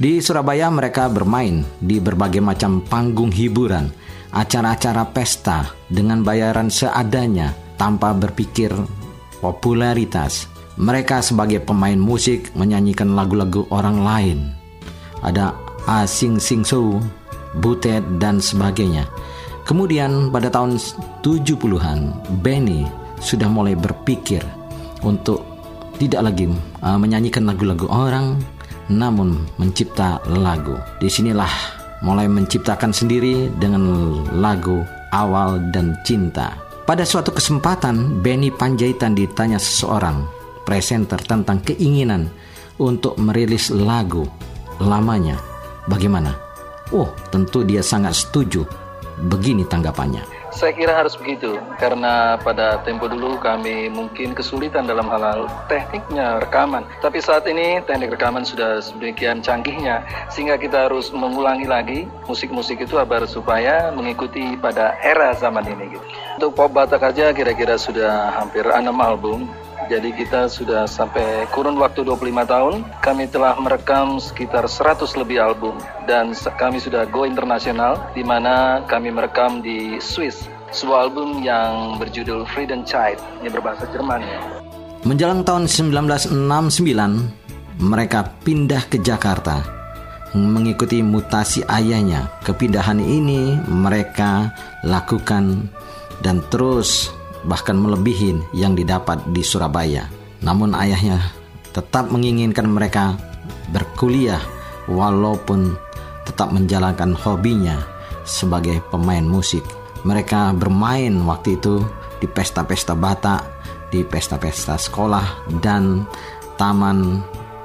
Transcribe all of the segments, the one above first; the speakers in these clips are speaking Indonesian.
Di Surabaya mereka bermain di berbagai macam panggung hiburan, acara-acara pesta dengan bayaran seadanya tanpa berpikir popularitas. Mereka sebagai pemain musik menyanyikan lagu-lagu orang lain. Ada Asing Sing So, Butet dan sebagainya. Kemudian pada tahun 70-an, Benny sudah mulai berpikir untuk tidak lagi uh, menyanyikan lagu-lagu orang, namun mencipta lagu. Di sinilah mulai menciptakan sendiri dengan lagu Awal dan Cinta. Pada suatu kesempatan, Benny Panjaitan ditanya seseorang presenter tentang keinginan untuk merilis lagu lamanya. Bagaimana? Oh, tentu dia sangat setuju. Begini tanggapannya. Saya kira harus begitu, karena pada tempo dulu kami mungkin kesulitan dalam hal-hal tekniknya rekaman. Tapi saat ini teknik rekaman sudah sedemikian canggihnya, sehingga kita harus mengulangi lagi musik-musik itu agar supaya mengikuti pada era zaman ini. Gitu. Untuk pop Batak aja kira-kira sudah hampir 6 album, jadi kita sudah sampai kurun waktu 25 tahun, kami telah merekam sekitar 100 lebih album dan kami sudah go internasional di mana kami merekam di Swiss sebuah album yang berjudul Freedom Child yang berbahasa Jerman. Menjelang tahun 1969, mereka pindah ke Jakarta mengikuti mutasi ayahnya. Kepindahan ini mereka lakukan dan terus bahkan melebihi yang didapat di Surabaya. Namun ayahnya tetap menginginkan mereka berkuliah walaupun tetap menjalankan hobinya sebagai pemain musik. Mereka bermain waktu itu di pesta-pesta Batak, di pesta-pesta sekolah dan Taman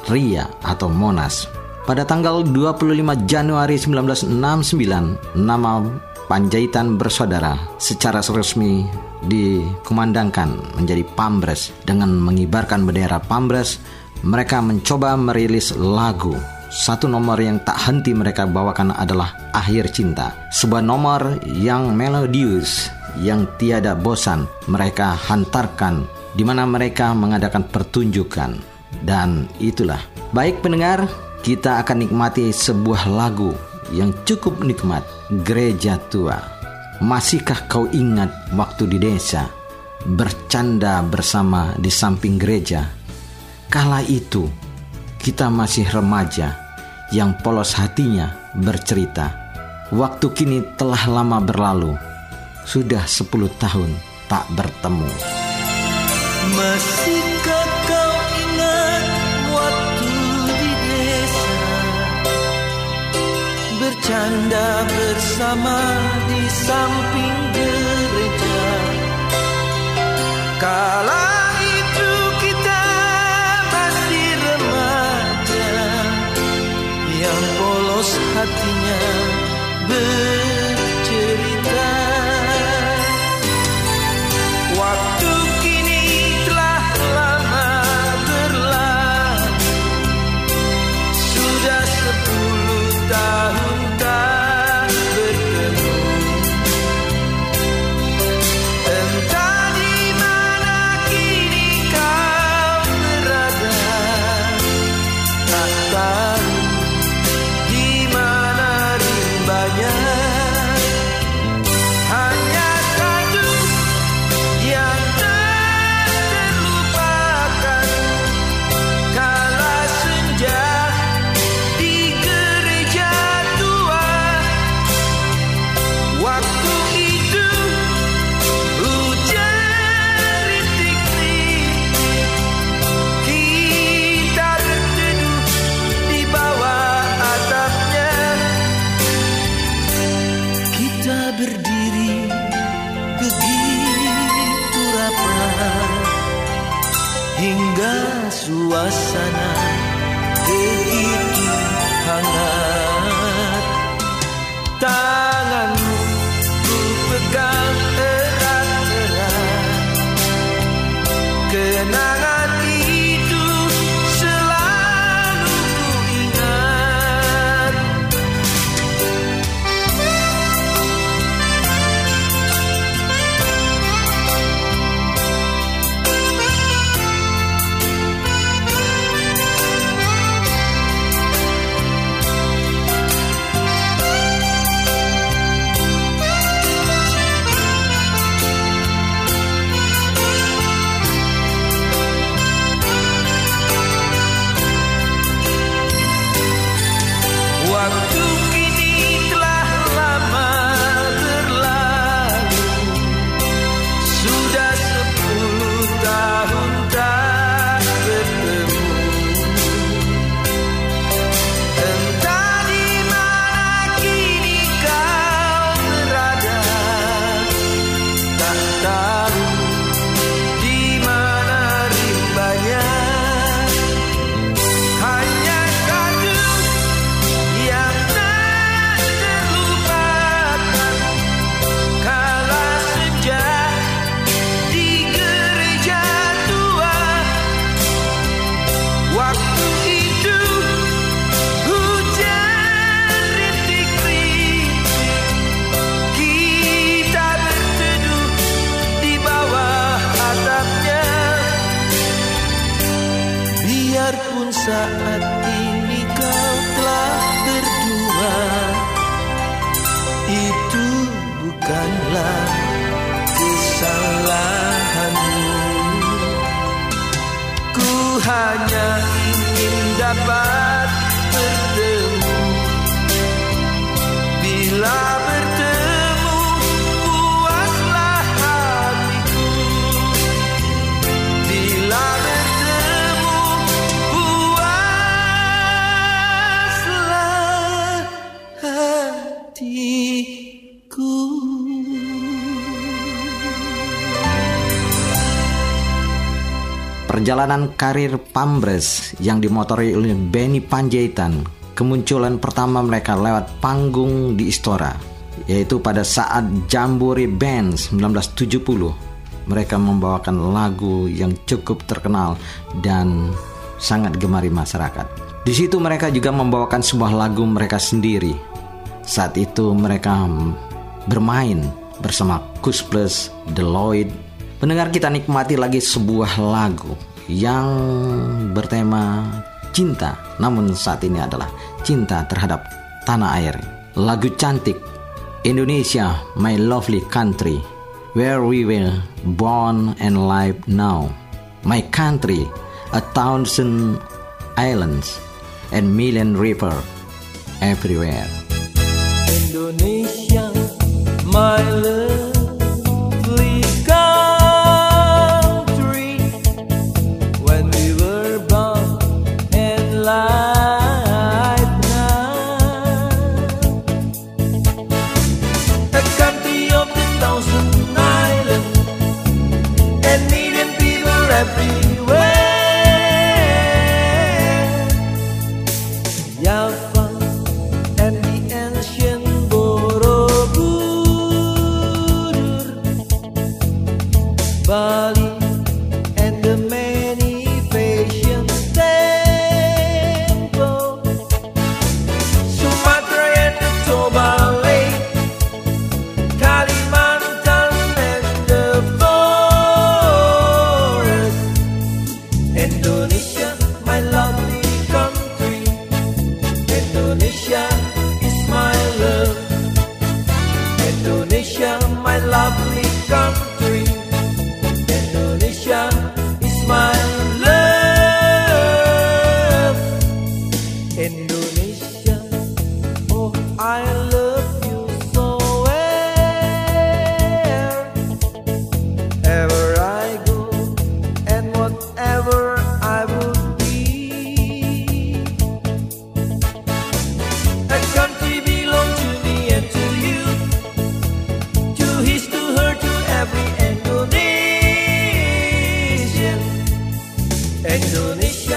Ria atau Monas. Pada tanggal 25 Januari 1969, nama Panjaitan Bersaudara secara resmi dikumandangkan menjadi Pambres. Dengan mengibarkan bendera Pambres mereka mencoba merilis lagu. Satu nomor yang tak henti mereka bawakan adalah Akhir Cinta. Sebuah nomor yang melodius yang tiada bosan mereka hantarkan di mana mereka mengadakan pertunjukan. Dan itulah baik pendengar kita akan nikmati sebuah lagu yang cukup nikmat gereja tua Masihkah kau ingat waktu di desa bercanda bersama di samping gereja? Kala itu kita masih remaja yang polos hatinya bercerita. Waktu kini telah lama berlalu, sudah sepuluh tahun tak bertemu. Masihkah kau bercanda bersama samping gereja. Kala itu kita masih remaja. Yang polos hatinya bercerita perjalanan karir Pambres yang dimotori oleh Benny Panjaitan, kemunculan pertama mereka lewat panggung di Istora, yaitu pada saat Jambore Band 1970. Mereka membawakan lagu yang cukup terkenal dan sangat gemari masyarakat. Di situ mereka juga membawakan sebuah lagu mereka sendiri. Saat itu mereka bermain bersama Kus Plus, Deloitte. Pendengar kita nikmati lagi sebuah lagu yang bertema cinta, namun saat ini adalah cinta terhadap tanah air. Lagu cantik Indonesia, my lovely country, where we were born and live now. My country, a thousand islands and million river everywhere. Indonesia, my lovely Indonesia, my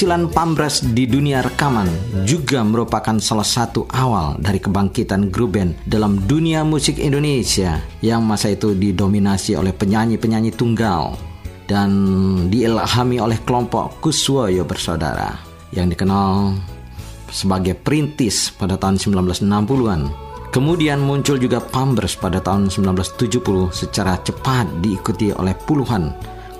Keberhasilan Pambres di dunia rekaman juga merupakan salah satu awal dari kebangkitan grup band dalam dunia musik Indonesia yang masa itu didominasi oleh penyanyi-penyanyi tunggal dan diilhami oleh kelompok Kuswoyo bersaudara yang dikenal sebagai perintis pada tahun 1960-an. Kemudian muncul juga Pambres pada tahun 1970 secara cepat diikuti oleh puluhan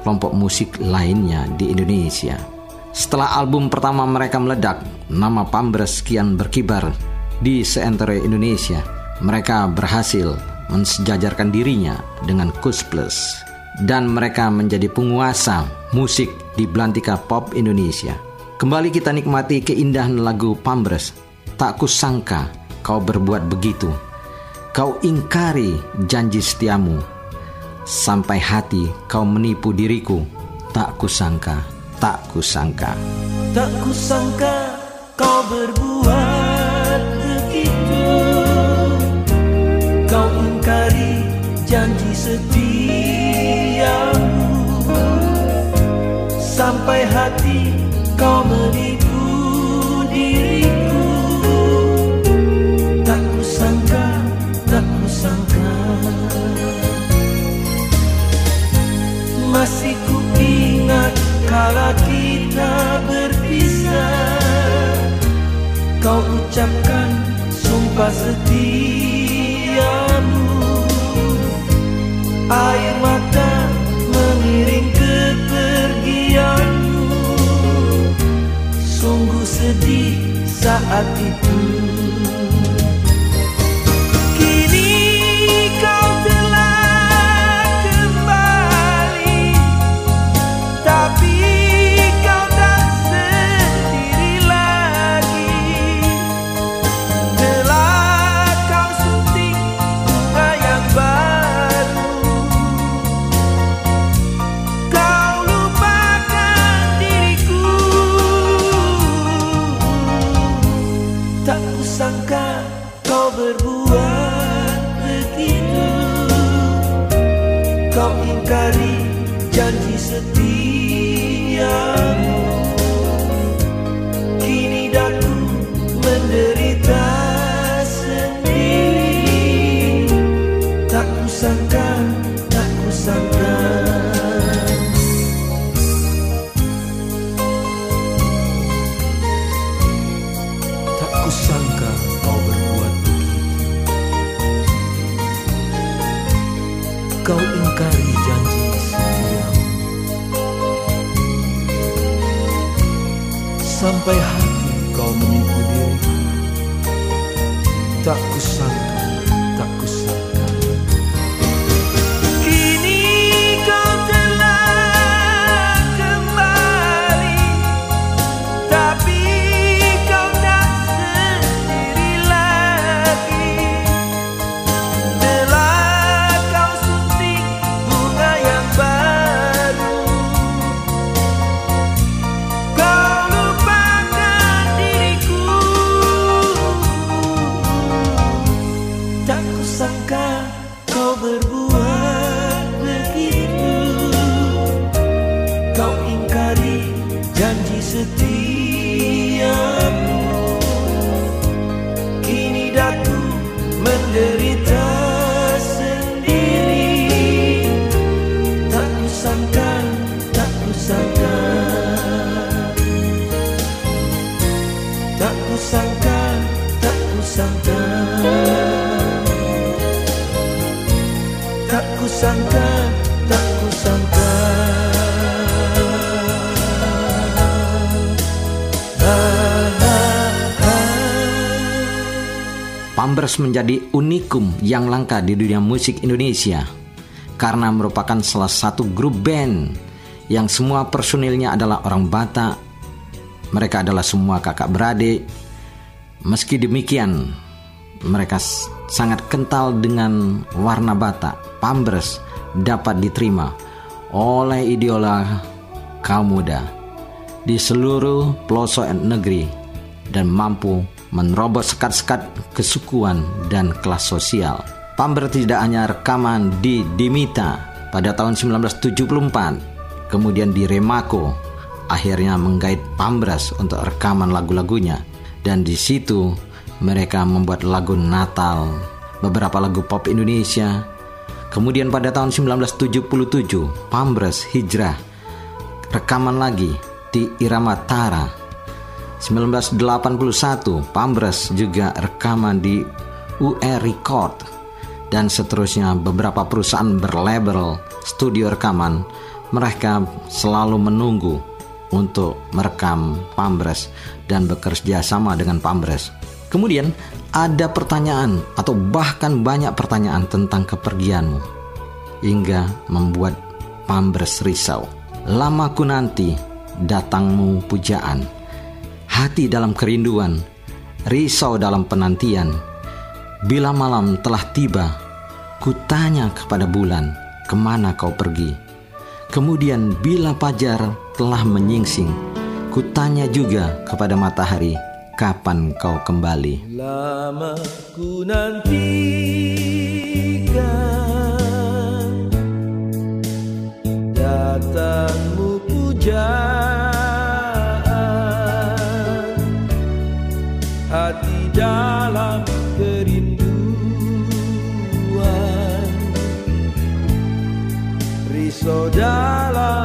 kelompok musik lainnya di Indonesia. Setelah album pertama mereka meledak, nama Pambres kian berkibar di seantero Indonesia. Mereka berhasil mensejajarkan dirinya dengan Kus Plus. dan mereka menjadi penguasa musik di belantika pop Indonesia. Kembali kita nikmati keindahan lagu Pambres. Tak kusangka kau berbuat begitu. Kau ingkari janji setiamu. Sampai hati kau menipu diriku. Tak kusangka, tak kusangka. Tak kusangka kau berbuat ucapkan sumpah setiamu. Air mata mengiring kepergianmu. Sungguh sedih saat itu Kau ingkari janji setiamu Sampai hati kau menipu diriku Tak kusangka, menderita sendiri Pambers menjadi unikum yang langka di dunia musik Indonesia karena merupakan salah satu grup band yang semua personilnya adalah orang Batak. Mereka adalah semua kakak beradik. Meski demikian, mereka sangat kental dengan warna Batak. Pambers dapat diterima oleh idola kaum muda di seluruh pelosok negeri dan mampu menerobos sekat-sekat kesukuan dan kelas sosial. Pamber tidak hanya rekaman di Dimita pada tahun 1974, kemudian di Remako, akhirnya menggait Pambras untuk rekaman lagu-lagunya dan di situ mereka membuat lagu Natal, beberapa lagu pop Indonesia. Kemudian pada tahun 1977, Pambras hijrah rekaman lagi di Irama Tara 1981 Pambres juga rekaman di UE Record dan seterusnya beberapa perusahaan berlabel studio rekaman mereka selalu menunggu untuk merekam Pambres dan bekerja sama dengan Pambres. Kemudian ada pertanyaan atau bahkan banyak pertanyaan tentang kepergianmu hingga membuat Pambres risau. Lama ku nanti datangmu pujaan. Hati dalam kerinduan, risau dalam penantian. Bila malam telah tiba, kutanya kepada bulan, ke mana kau pergi? Kemudian bila fajar telah menyingsing, kutanya juga kepada matahari, kapan kau kembali? Lama ku nantikan Risau dalam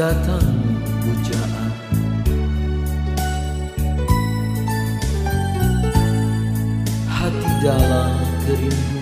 Datang pujaan. Hati dalam kerinduan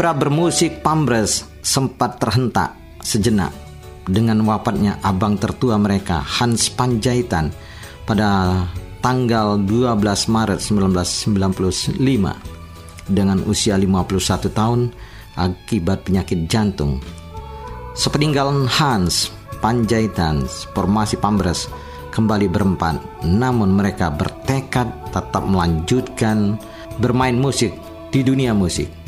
Kiprah bermusik Pambres sempat terhentak sejenak dengan wafatnya abang tertua mereka Hans Panjaitan pada tanggal 12 Maret 1995 dengan usia 51 tahun akibat penyakit jantung. Sepeninggalan Hans Panjaitan, formasi Pambres kembali berempat, namun mereka bertekad tetap melanjutkan bermain musik di dunia musik.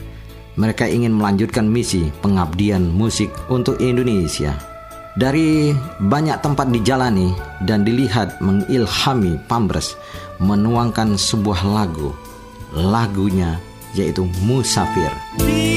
Mereka ingin melanjutkan misi pengabdian musik untuk Indonesia. Dari banyak tempat dijalani dan dilihat mengilhami Pambres menuangkan sebuah lagu. Lagunya yaitu Musafir. Tiada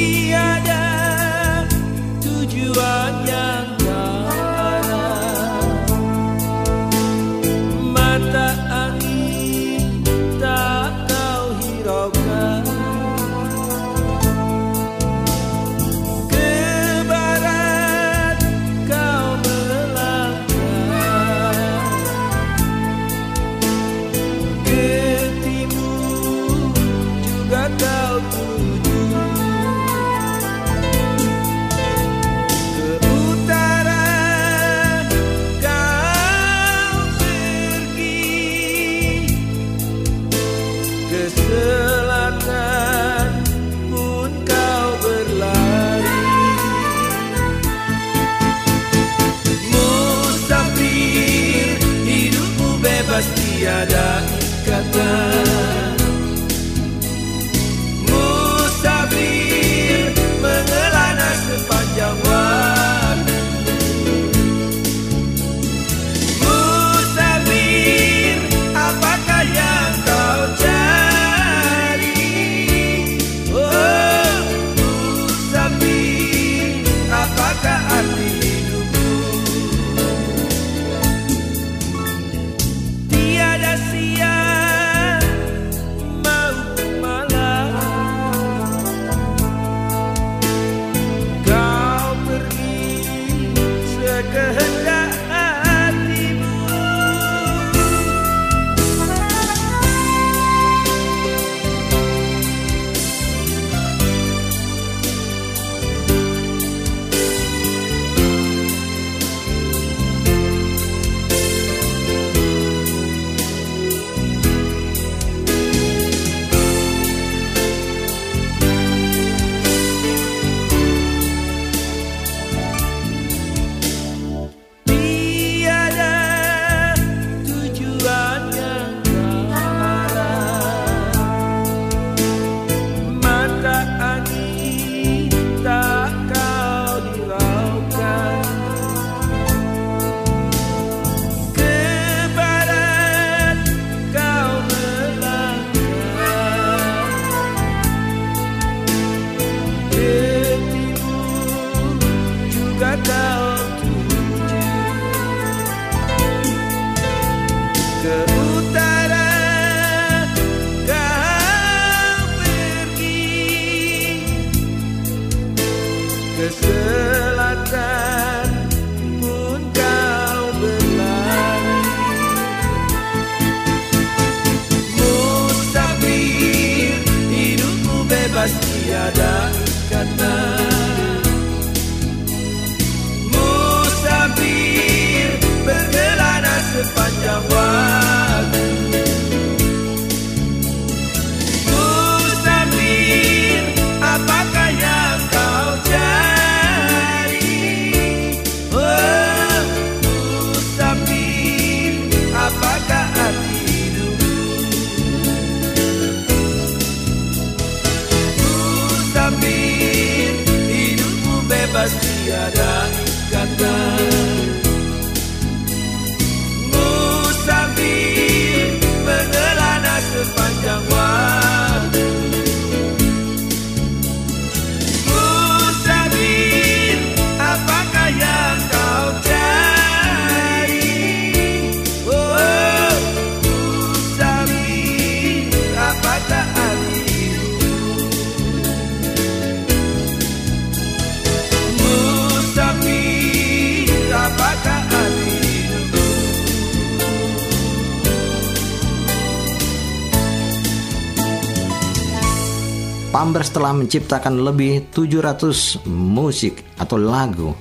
Pampers telah menciptakan lebih 700 musik atau lagu,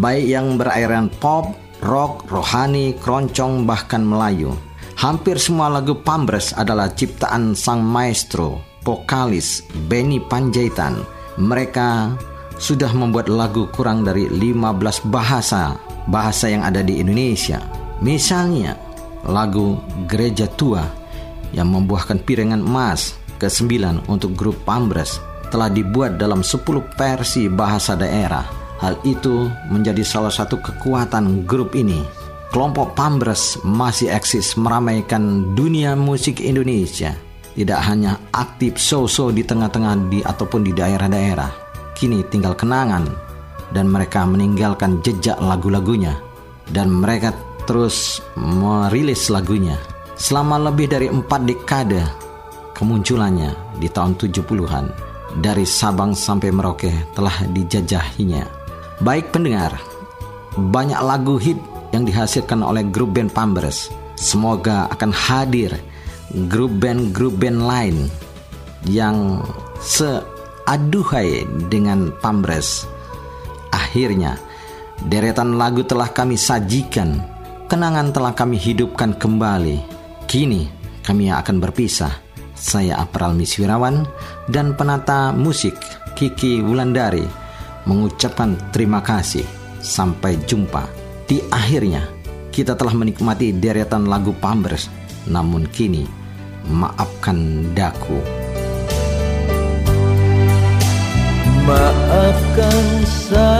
baik yang berairan pop, rock, rohani, keroncong, bahkan Melayu. Hampir semua lagu Pampers adalah ciptaan sang maestro, vokalis Benny Panjaitan. Mereka sudah membuat lagu kurang dari 15 bahasa, bahasa yang ada di Indonesia. Misalnya, lagu Gereja Tua yang membuahkan piringan emas ke-9 untuk grup Pambres telah dibuat dalam 10 versi bahasa daerah. Hal itu menjadi salah satu kekuatan grup ini. Kelompok Pambres masih eksis meramaikan dunia musik Indonesia. Tidak hanya aktif so-so di tengah-tengah di ataupun di daerah-daerah. Kini tinggal kenangan dan mereka meninggalkan jejak lagu-lagunya dan mereka terus merilis lagunya. Selama lebih dari empat dekade kemunculannya di tahun 70-an dari Sabang sampai Merauke telah dijajahinya. Baik pendengar, banyak lagu hit yang dihasilkan oleh grup band Pambres. Semoga akan hadir grup band-grup band lain yang seaduhai dengan Pambres. Akhirnya, deretan lagu telah kami sajikan, kenangan telah kami hidupkan kembali. Kini kami akan berpisah. Saya Apral Miswirawan dan penata musik Kiki Wulandari mengucapkan terima kasih. Sampai jumpa. Di akhirnya, kita telah menikmati deretan lagu Pampers. Namun kini, maafkan daku. Maafkan saya